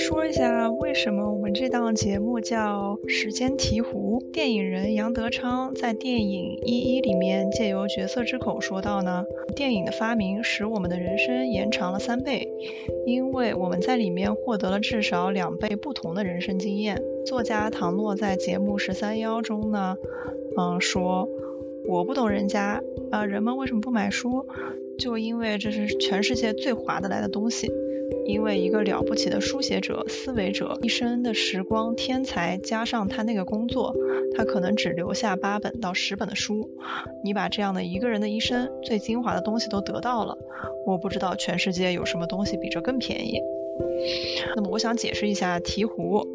说一下为什么我们这档节目叫《时间提壶》。电影人杨德昌在电影《一一》里面借由角色之口说到呢，电影的发明使我们的人生延长了三倍，因为我们在里面获得了至少两倍不同的人生经验。作家唐诺在节目十三幺中呢，嗯说，我不懂人家啊，人们为什么不买书？就因为这是全世界最划得来的东西。因为一个了不起的书写者、思维者，一生的时光、天才，加上他那个工作，他可能只留下八本到十本的书。你把这样的一个人的一生最精华的东西都得到了，我不知道全世界有什么东西比这更便宜。那么我想解释一下提壶。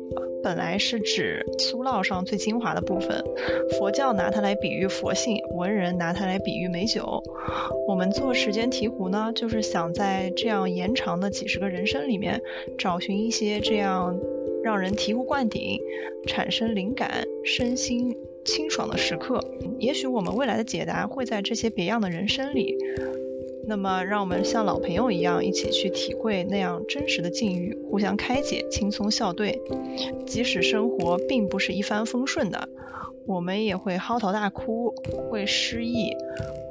本来是指酥酪上最精华的部分，佛教拿它来比喻佛性，文人拿它来比喻美酒。我们做时间提壶呢，就是想在这样延长的几十个人生里面，找寻一些这样让人醍醐灌顶、产生灵感、身心清爽的时刻。也许我们未来的解答会在这些别样的人生里。那么，让我们像老朋友一样，一起去体会那样真实的境遇，互相开解，轻松笑对。即使生活并不是一帆风顺的，我们也会嚎啕大哭，会失意，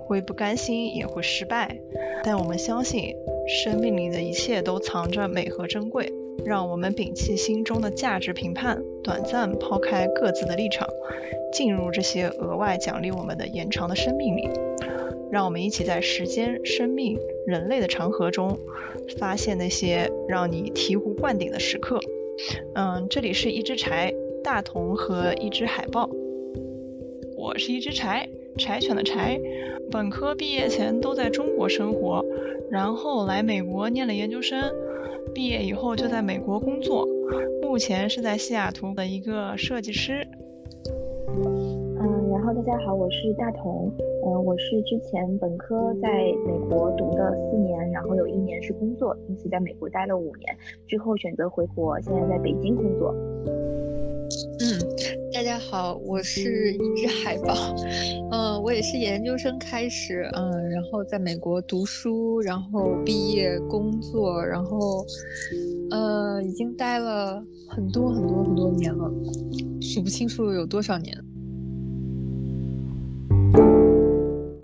会不甘心，也会失败。但我们相信，生命里的一切都藏着美和珍贵。让我们摒弃心中的价值评判，短暂抛开各自的立场，进入这些额外奖励我们的延长的生命里。让我们一起在时间、生命、人类的长河中，发现那些让你醍醐灌顶的时刻。嗯，这里是一只柴大同和一只海豹。我是一只柴，柴犬的柴。本科毕业前都在中国生活，然后来美国念了研究生，毕业以后就在美国工作，目前是在西雅图的一个设计师。然后大家好，我是大同。嗯，我是之前本科在美国读的四年，然后有一年是工作，因此在美国待了五年，之后选择回国，现在在北京工作。嗯，大家好，我是一只海豹，嗯，我也是研究生开始，嗯，然后在美国读书，然后毕业工作，然后，呃，已经待了很多很多很多年了，数不清楚有多少年。